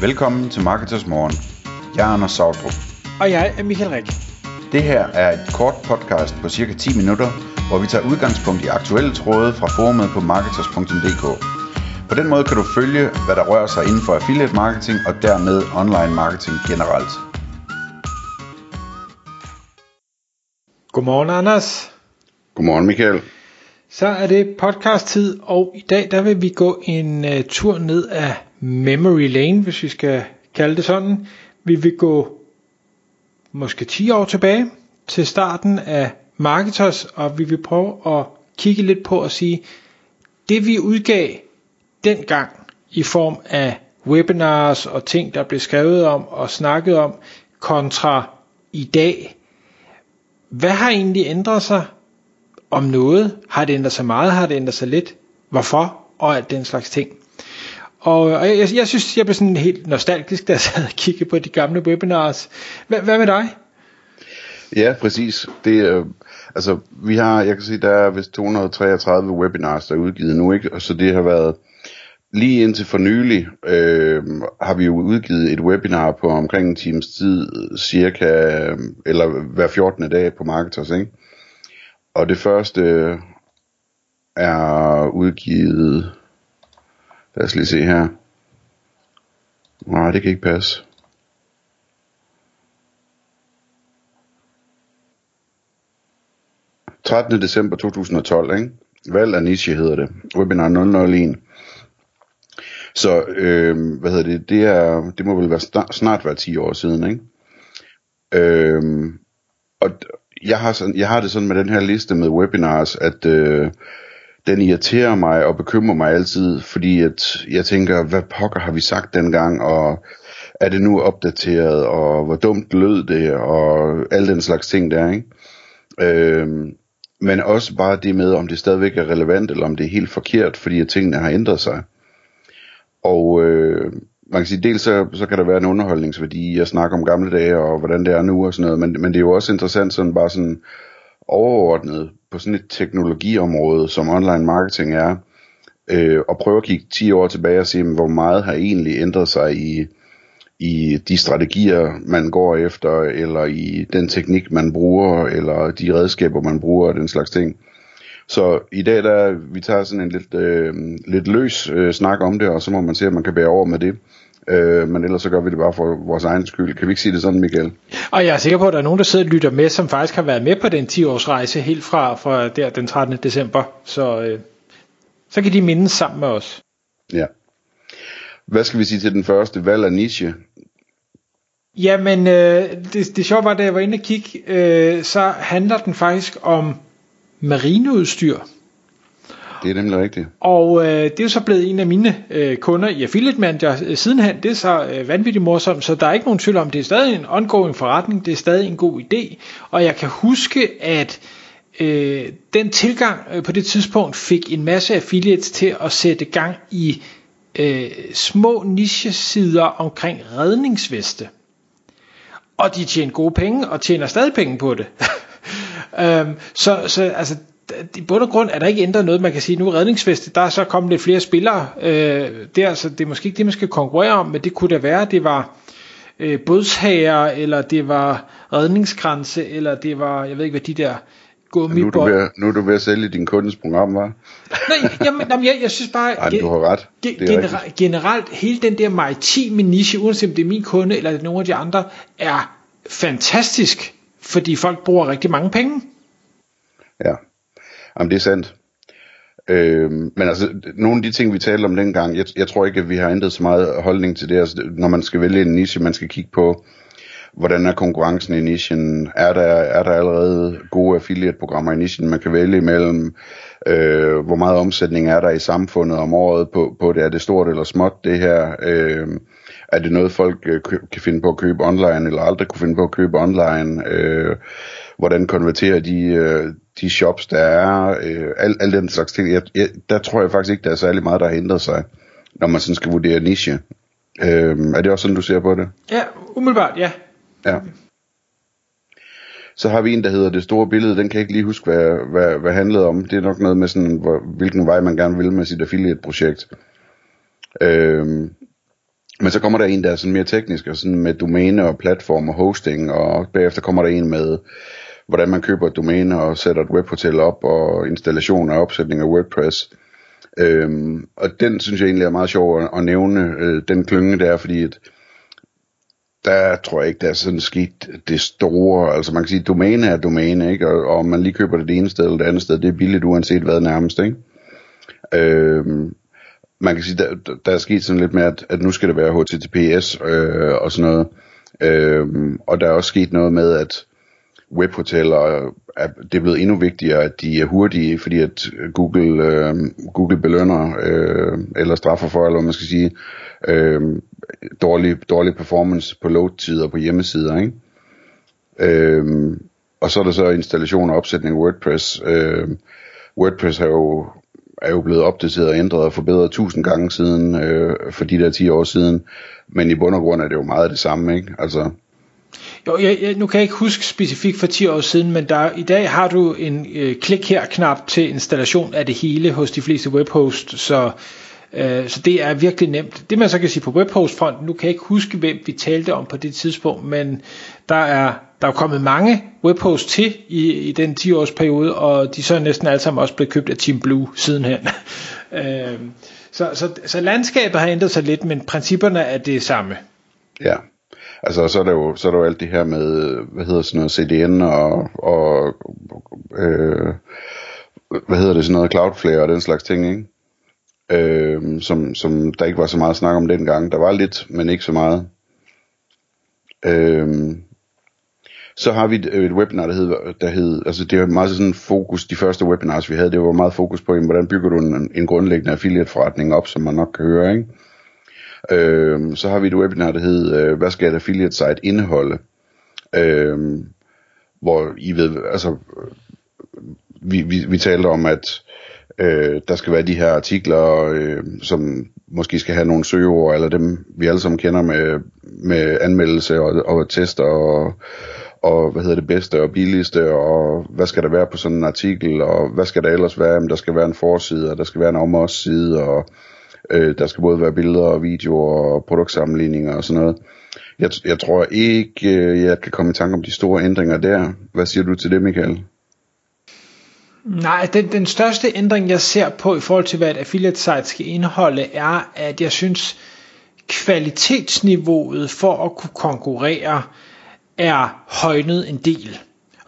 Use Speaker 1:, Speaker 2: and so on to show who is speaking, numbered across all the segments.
Speaker 1: Velkommen til Marketers Morgen. Jeg er Anders Sautrup.
Speaker 2: Og jeg er Michael Rik.
Speaker 1: Det her er et kort podcast på cirka 10 minutter, hvor vi tager udgangspunkt i aktuelle tråde fra forumet på marketers.dk. På den måde kan du følge, hvad der rører sig inden for affiliate marketing og dermed online marketing generelt.
Speaker 2: Godmorgen, Anders.
Speaker 1: Godmorgen Michael.
Speaker 2: Så er det podcast-tid, og i dag der vil vi gå en uh, tur ned af memory lane, hvis vi skal kalde det sådan. Vi vil gå måske 10 år tilbage til starten af Marketers, og vi vil prøve at kigge lidt på at sige, det vi udgav dengang i form af webinars og ting, der blev skrevet om og snakket om, kontra i dag. Hvad har egentlig ændret sig om noget? Har det ændret sig meget? Har det ændret sig lidt? Hvorfor? Og alt den slags ting. Og, og jeg, jeg synes, jeg blev sådan helt nostalgisk, da jeg sad og kiggede på de gamle webinars. Hvad, hvad med dig?
Speaker 3: Ja, præcis. Det, øh, altså, vi har, jeg kan sige, der er vist 233 webinars, der er udgivet nu, ikke? Og så det har været, lige indtil for nylig, øh, har vi jo udgivet et webinar på omkring en times tid, cirka, eller hver 14. dag på Marketers, ikke? Og det første er udgivet, lad os lige se her. Nej, det kan ikke passe. 13. december 2012, ikke? Valg af niche hedder det. Webinar 001. Så, øh, hvad hedder det, det, er, det må vel være snart, snart være 10 år siden, ikke? Øh, og jeg har, sådan, jeg har det sådan med den her liste med webinars, at øh, den irriterer mig og bekymrer mig altid, fordi at jeg tænker, hvad pokker har vi sagt dengang, og er det nu opdateret, og hvor dumt lød det, og alle den slags ting der, ikke? Øhm, men også bare det med, om det stadigvæk er relevant, eller om det er helt forkert, fordi at tingene har ændret sig. Og øh, man kan sige, dels så, så kan der være en underholdningsværdi at snakke om gamle dage, og hvordan det er nu og sådan noget, men, men det er jo også interessant sådan bare sådan overordnet på sådan et teknologiområde, som online marketing er, øh, og prøve at kigge 10 år tilbage og se, hvor meget har egentlig ændret sig i, i de strategier, man går efter, eller i den teknik, man bruger, eller de redskaber, man bruger, og den slags ting. Så i dag, der vi tager sådan en lidt, øh, lidt løs øh, snak om det, og så må man se, om man kan bære over med det. Øh, men ellers så gør vi det bare for vores egen skyld. Kan vi ikke sige det sådan, Michael?
Speaker 2: Og jeg er sikker på, at der er nogen, der sidder og lytter med, som faktisk har været med på den 10-års rejse helt fra, fra der den 13. december. Så, øh, så kan de mindes sammen med os.
Speaker 3: Ja. Hvad skal vi sige til den første valg af niche?
Speaker 2: Jamen, øh, det, det sjove var, da jeg var inde og kigge, øh, så handler den faktisk om marineudstyr.
Speaker 3: Det er nemlig rigtigt.
Speaker 2: Og øh, det er jo så blevet en af mine øh, kunder i Affiliate Manager øh, sidenhen. Det er så øh, vanvittigt morsomt, så der er ikke nogen tvivl om, det er stadig en ongoing forretning, det er stadig en god idé. Og jeg kan huske, at øh, den tilgang øh, på det tidspunkt fik en masse affiliates til at sætte gang i øh, små nichesider omkring redningsveste. Og de tjener gode penge, og tjener stadig penge på det. øhm, så, så altså, i bund og grund er der ikke ændret noget, man kan sige, nu er redningsfeste, der er så kommet lidt flere spillere øh, der, så det er måske ikke det, man skal konkurrere om, men det kunne da være, det var øh, bådshager, eller det var redningskranse, eller det var, jeg ved ikke hvad de der
Speaker 3: gummi nu, er du ved, nu er du ved at sælge din kundes program, var?
Speaker 2: Nej, jamen, jamen jeg, jeg synes bare...
Speaker 3: Ej, du har ret.
Speaker 2: Ge- genera- generelt, hele den der maritime niche, uanset om det er min kunde, eller det er nogle af de andre, er fantastisk, fordi folk bruger rigtig mange penge.
Speaker 3: Ja, jamen det er sandt. Øh, men altså, nogle af de ting, vi talte om dengang, jeg, jeg tror ikke, at vi har ændret så meget holdning til det. Altså, når man skal vælge en niche, man skal kigge på, hvordan er konkurrencen i nichen? Er der, er der allerede gode affiliate-programmer i nichen, man kan vælge imellem? Øh, hvor meget omsætning er der i samfundet om året på, på det? Er det stort eller småt, det her? Øh, er det noget, folk øh, kan finde på at købe online, eller aldrig kunne finde på at købe online? Øh, hvordan konverterer de, øh, de shops, der er? Øh, al, al den slags ting. Jeg, jeg, der tror jeg faktisk ikke, der er særlig meget, der har ændret sig, når man sådan skal vurdere niche. Øh, er det også sådan, du ser på det?
Speaker 2: Ja, umiddelbart, ja.
Speaker 3: Ja. Så har vi en, der hedder Det Store Billede. Den kan jeg ikke lige huske, hvad, hvad, hvad handlede om. Det er nok noget med sådan, hvor, hvilken vej man gerne vil med sit affiliate-projekt. Øhm, Men så kommer der en, der er sådan mere teknisk, og sådan med domæne og platform og hosting, og bagefter kommer der en med, hvordan man køber et domæne og sætter et webhotel op, og installation og opsætning af WordPress. Øhm, og den synes jeg egentlig er meget sjov at, at nævne, øh, den klynge der, fordi at, der tror jeg ikke, der er sådan skidt det store, altså man kan sige, domæne er domæne, ikke? Og, og man lige køber det det ene sted eller det andet sted, det er billigt uanset hvad nærmest, ikke? Øhm, man kan sige, der, der er sket sådan lidt med, at, at nu skal det være HTTPS øh, og sådan noget. Øhm, og der er også sket noget med, at webhoteller, er, det er blevet endnu vigtigere, at de er hurtige, fordi at øh, Google, øh, Google belønner, øh, eller straffer for, eller hvad man skal sige, øh, dårlig, dårlig performance på load-tider på hjemmesider, ikke? Øh, og så er der så installation og opsætning af WordPress. Øh, WordPress har jo er jo blevet opdateret og ændret og forbedret tusind gange siden, øh, for de der 10 år siden. Men i bund og grund er det jo meget det samme, ikke? Altså,
Speaker 2: jo, jeg, jeg, nu kan jeg ikke huske specifikt for 10 år siden, men der, i dag har du en øh, klik her knap til installation af det hele hos de fleste webhosts, så, øh, så det er virkelig nemt. Det man så kan sige på webhostfronten, nu kan jeg ikke huske, hvem vi talte om på det tidspunkt, men der er der er kommet mange webhosts til i, i den 10 års periode, og de så er næsten alle sammen også blevet købt af Team Blue sidenhen. øh, så, så, så landskabet har ændret sig lidt, men principperne er det samme.
Speaker 3: Ja, altså så er der jo, så er der jo alt det her med, hvad hedder sådan noget, CDN og, og øh, hvad hedder det, sådan noget Cloudflare og den slags ting, ikke? Øh, som, som der ikke var så meget snak om dengang. Der var lidt, men ikke så meget. Øh, så har vi et, et webinar, der hed, der hed, altså det var meget sådan fokus, de første webinars vi havde, det var meget fokus på, hvordan bygger du en, en grundlæggende affiliate forretning op, som man nok kan høre, ikke? Øh, så har vi et webinar, der hedder, øh, hvad skal et affiliate site indeholde? Øh, hvor I ved, altså, vi, vi, vi talte om, at øh, der skal være de her artikler, øh, som måske skal have nogle søgeord, eller dem vi alle sammen kender med, med anmeldelse og, og tester og og hvad hedder det bedste og billigste, og hvad skal der være på sådan en artikel, og hvad skal der ellers være, Jamen, der skal være en forside, og der skal være en om os side, og øh, der skal både være billeder og videoer og produktsammenligninger og sådan noget. Jeg, jeg tror ikke, øh, jeg kan komme i tanke om de store ændringer der. Hvad siger du til det, Michael?
Speaker 2: Nej, den, den største ændring, jeg ser på i forhold til, hvad et affiliate site skal indeholde, er, at jeg synes, kvalitetsniveauet for at kunne konkurrere er højnet en del.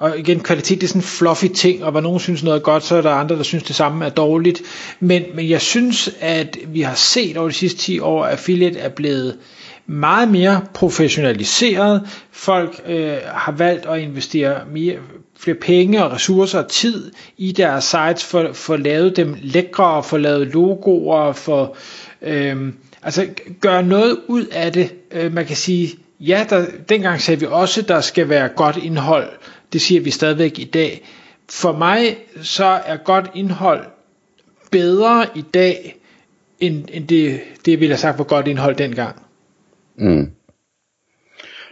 Speaker 2: Og igen, kvalitet det er sådan en fluffy ting, og hvor nogen synes noget er godt, så er der andre, der synes det samme er dårligt. Men, men jeg synes, at vi har set over de sidste 10 år, at affiliate er blevet meget mere professionaliseret. Folk øh, har valgt at investere mere, flere penge og ressourcer og tid i deres sites, for, for at lave dem lækre, for at lave logoer, for øh, altså gøre noget ud af det. Øh, man kan sige, ja, der, dengang sagde vi også, at der skal være godt indhold. Det siger vi stadigvæk i dag. For mig så er godt indhold bedre i dag, end, end det, det ville have sagt var godt indhold dengang.
Speaker 3: Mm.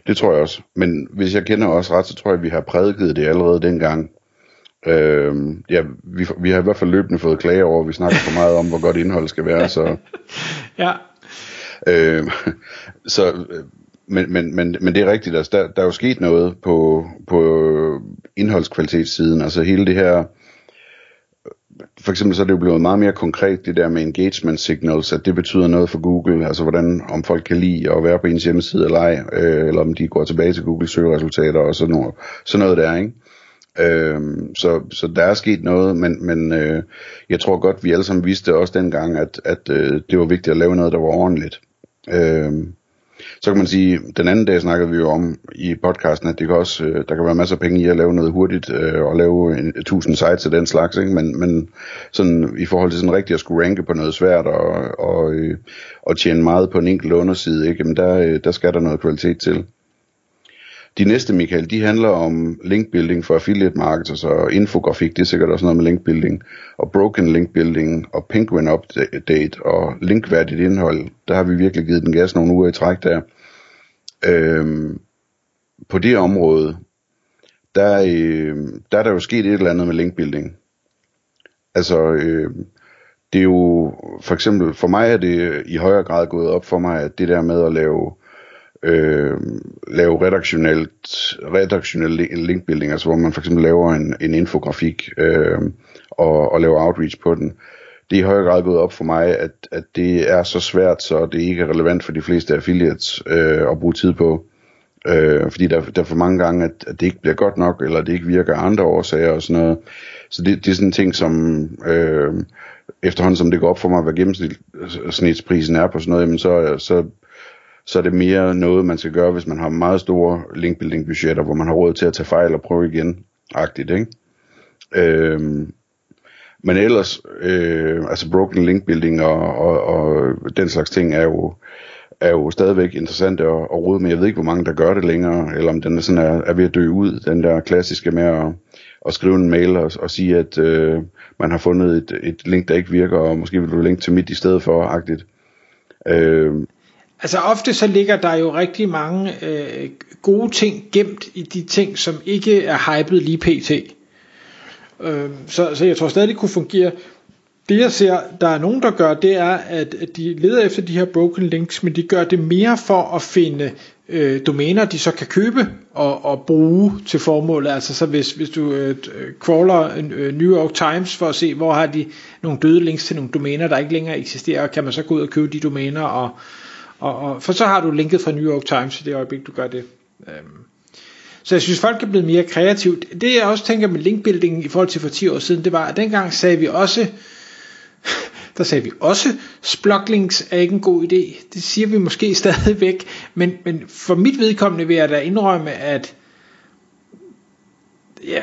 Speaker 3: Det tror jeg også. Men hvis jeg kender os ret, så tror jeg, at vi har prædiket det allerede dengang. Øhm, ja, vi, vi har i hvert fald løbende fået klager over, at vi snakker for meget om, hvor godt indhold skal være. Så,
Speaker 2: ja.
Speaker 3: Øhm, så men, men, men, men det er rigtigt, altså, der, der er jo sket noget på, på indholdskvalitetssiden, altså hele det her, for eksempel så er det jo blevet meget mere konkret, det der med engagement signals, at det betyder noget for Google, altså hvordan, om folk kan lide at være på ens hjemmeside eller ej, øh, eller om de går tilbage til Google søgeresultater og sådan noget, sådan noget der, ikke? Øh, så, så der er sket noget, men, men øh, jeg tror godt, vi alle sammen vidste også dengang, at, at øh, det var vigtigt at lave noget, der var ordentligt. Øh, så kan man sige, den anden dag snakkede vi jo om i podcasten, at det kan også, øh, der kan være masser af penge i at lave noget hurtigt, øh, og lave en, tusind sites og den slags, ikke? Men, men sådan, i forhold til sådan rigtigt at skulle ranke på noget svært, og, og, øh, og tjene meget på en enkelt underside, ikke? Men der, øh, der skal der noget kvalitet til. De næste, Michael, de handler om linkbuilding for affiliate marketers og infografik, det er sikkert også noget med linkbuilding, og broken linkbuilding og penguin update og linkværdigt indhold. Der har vi virkelig givet den gas nogle uger i træk der. Øhm, på det område, der, øh, der er der jo sket et eller andet med linkbuilding. Altså, øh, det er jo, for eksempel, for mig er det i højere grad gået op for mig, at det der med at lave, øh, lave redaktionelt, redaktionel linkbuilding, altså hvor man for eksempel laver en, en infografik øh, og, og laver outreach på den, det er i højere grad gået op for mig, at, at det er så svært, så det ikke er relevant for de fleste affiliates øh, at bruge tid på. Øh, fordi der, der er for mange gange, at, at det ikke bliver godt nok, eller det ikke virker af andre årsager og sådan noget. Så det, det er sådan en ting, som øh, efterhånden som det går op for mig, hvad gennemsnitsprisen er på sådan noget, jamen så, så, så er det mere noget, man skal gøre, hvis man har meget store linkbuilding budgetter, hvor man har råd til at tage fejl og prøve igen, agtigt, ikke? Øhm, men ellers, øh, altså broken link building og, og, og den slags ting er jo, er jo stadigvæk interessant at, at rode med. Jeg ved ikke, hvor mange der gør det længere, eller om den er, sådan er, er ved at dø ud, den der klassiske med at, at skrive en mail og, og sige, at øh, man har fundet et, et link, der ikke virker, og måske vil du linke til mit i stedet for, agtigt.
Speaker 2: Øh, Altså ofte så ligger der jo rigtig mange øh, gode ting gemt i de ting, som ikke er hypet lige pt. Øh, så, så jeg tror stadig, det kunne fungere. Det jeg ser, der er nogen, der gør, det er, at de leder efter de her broken links, men de gør det mere for at finde øh, domæner, de så kan købe og, og bruge til formålet. Altså så hvis, hvis du øh, øh crawler øh, New York Times for at se, hvor har de nogle døde links til nogle domæner, der ikke længere eksisterer, kan man så gå ud og købe de domæner, og, og, og, for så har du linket fra New York Times i det øjeblik, du gør det. Øhm. Så jeg synes, folk er blevet mere kreativt. Det jeg også tænker med linkbuilding i forhold til for 10 år siden, det var, at dengang sagde vi også, der sagde vi også, spluglinks er ikke en god idé. Det siger vi måske stadigvæk, men, men for mit vedkommende vil jeg da indrømme, at ja,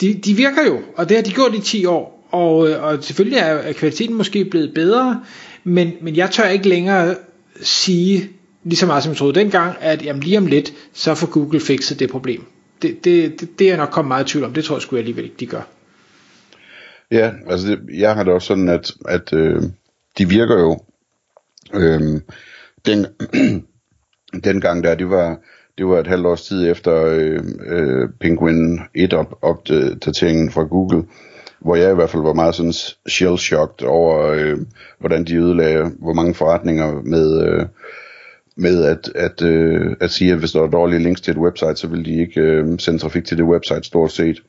Speaker 2: de, de virker jo, og det har de gjort i 10 år, og, øh, og selvfølgelig er kvaliteten måske blevet bedre, men, men jeg tør ikke længere sige, lige så meget som jeg troede dengang, at jamen, lige om lidt, så får Google fikset det problem. Det, det, det, det er nok kommet meget i tvivl om. Det tror jeg sgu alligevel ikke, de gør.
Speaker 3: Ja, altså det, jeg har det også sådan, at, at øh, de virker jo. Øh, den, dengang der, det var, det var et halvt års tid efter øh, øh, Penguin 1 op, opdateringen fra Google, hvor jeg i hvert fald var meget sådan shell-shocked over, øh, hvordan de ødelagde, hvor mange forretninger med, øh, med at, at, øh, at sige, at hvis der er dårlige links til et website, så vil de ikke øh, sende trafik til det website stort set.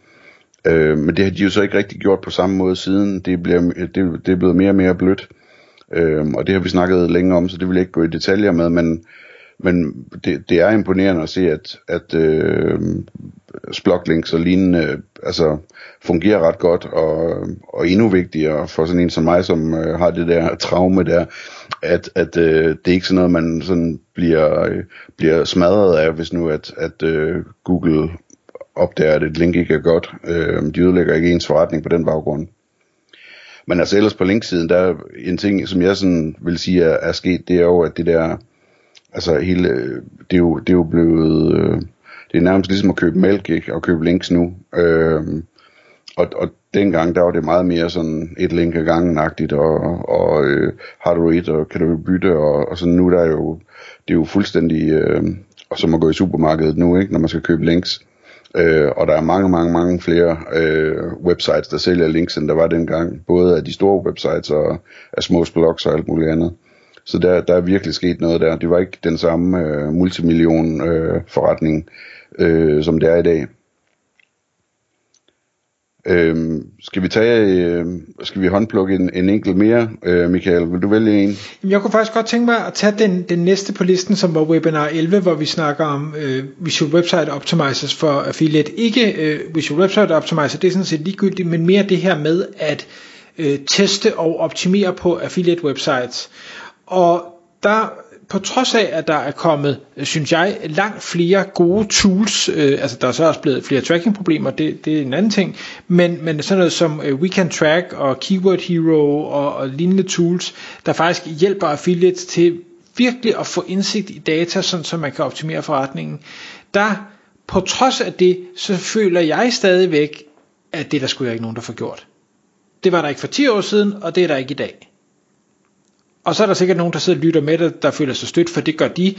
Speaker 3: Øh, men det har de jo så ikke rigtig gjort på samme måde siden. Det, bliver, det, det er blevet mere og mere blødt. Øh, og det har vi snakket længe om, så det vil jeg ikke gå i detaljer med, men, men det, det er imponerende at se, at, at øh, sploglinks og lignende altså, fungerer ret godt, og, og endnu vigtigere for sådan en som mig, som øh, har det der traume der, at, at øh, det er ikke sådan noget, man sådan bliver, øh, bliver smadret af, hvis nu at, at øh, Google opdager, at et link ikke er godt. Øh, de ødelægger ikke ens forretning på den baggrund. Men altså ellers på linksiden, der er en ting, som jeg sådan vil sige er, er sket, det er jo, at det der, altså hele, det er jo, det er jo blevet, øh, det er nærmest ligesom at købe mælk, ikke? Og købe links nu. Øh, og, og dengang, der var det meget mere sådan et link ad gangen-agtigt, og, og øh, har du et, og kan du bytte, og, og sådan nu der er jo, det er jo fuldstændig, øh, og som at gå i supermarkedet nu, ikke, når man skal købe links. Øh, og der er mange, mange, mange flere øh, websites, der sælger links, end der var dengang. Både af de store websites og af små blogs og alt muligt andet. Så der, der er virkelig sket noget der. Det var ikke den samme øh, multimillion øh, forretning, øh, som det er i dag. Øh, skal vi tage, øh, skal vi håndplukke en, en enkelt mere, øh, Michael? Vil du vælge en?
Speaker 2: Jeg kunne faktisk godt tænke mig at tage den, den næste på listen, som var webinar 11, hvor vi snakker om øh, Visual Website Optimizers for affiliate. Ikke øh, Visual Website Optimizer, det er sådan set ligegyldigt, men mere det her med at øh, teste og optimere på affiliate websites. Og der på trods af, at der er kommet, øh, synes jeg, langt flere gode tools, øh, altså der er så også blevet flere tracking-problemer, det, det er en anden ting, men, men sådan noget som øh, Weekend Track og Keyword Hero og, og lignende tools, der faktisk hjælper affiliates til virkelig at få indsigt i data, sådan så man kan optimere forretningen, der på trods af det, så føler jeg stadigvæk, at det der skulle jeg ikke nogen, der får gjort. Det var der ikke for 10 år siden, og det er der ikke i dag. Og så er der sikkert nogen, der sidder og lytter med dig, der føler sig stødt, for det gør de.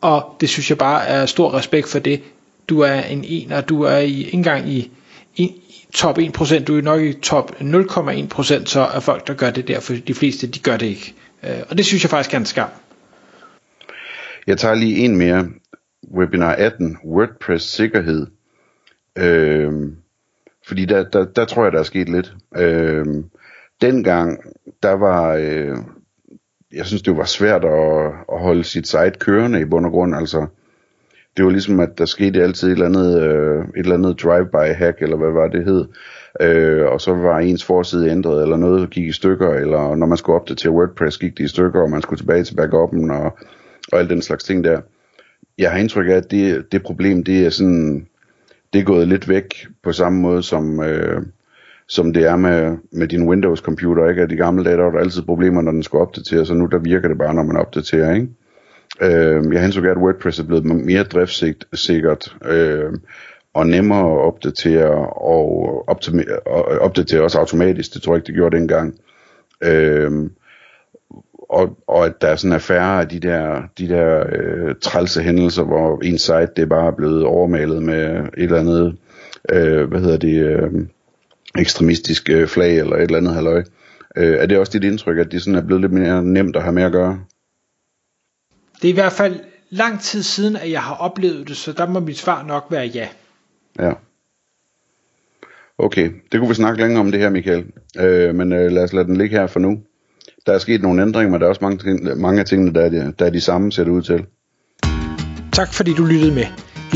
Speaker 2: Og det synes jeg bare er stor respekt for det. Du er en en, og du er i, ikke engang i, i top 1%, du er nok i top 0,1% så af folk, der gør det der, for de fleste, de gør det ikke. Øh, og det synes jeg faktisk er en skam.
Speaker 3: Jeg tager lige en mere. Webinar 18, WordPress sikkerhed. Øhm, fordi der, der, der tror jeg, der er sket lidt. Øhm, dengang, der var, øh, jeg synes, det var svært at, at holde sit site kørende i bund og grund. Altså, det var ligesom, at der skete altid et eller andet, øh, et eller andet drive-by hack, eller hvad var det hed. Øh, og så var ens forside ændret, eller noget gik i stykker, eller når man skulle opdatere WordPress, gik det i stykker, og man skulle tilbage til backupen, og, og alt den slags ting der. Jeg har indtryk af, at det, det problem, det er sådan, det er gået lidt væk på samme måde som, øh, som det er med, med din Windows computer, ikke? At de gamle dage, der var der altid problemer, når den skulle opdateres, og nu der virker det bare, når man opdaterer, ikke? Øh, jeg har at WordPress er blevet mere driftsikkert øh, og nemmere at opdatere, og optimere, og opdatere også automatisk, det tror jeg ikke, det gjorde dengang. Øh, og, og at der er sådan er færre af de der, de der øh, trælse hændelser, hvor en site det bare er blevet overmalet med et eller andet, øh, hvad hedder det, øh, ekstremistisk øh, flag eller et eller andet halløj. Øh, er det også dit indtryk, at det sådan er blevet lidt mere nemt at have med at gøre?
Speaker 2: Det er i hvert fald lang tid siden, at jeg har oplevet det, så der må mit svar nok være ja.
Speaker 3: Ja. Okay, det kunne vi snakke længere om det her, Michael. Øh, men øh, lad os lade den ligge her for nu. Der er sket nogle ændringer, men der er også mange, mange af tingene, der er, de, der er de samme, ser det ud til.
Speaker 2: Tak fordi du lyttede med.